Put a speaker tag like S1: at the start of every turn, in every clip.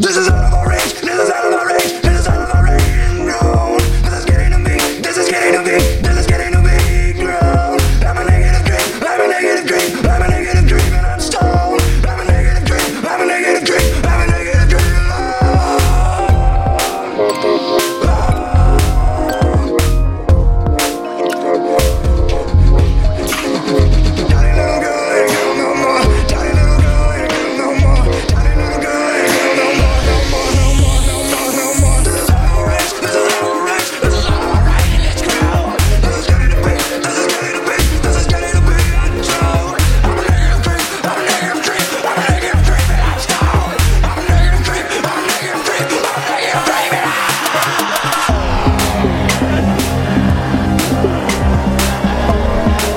S1: This is out of our reach. This is out of our reach.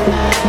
S1: Yeah.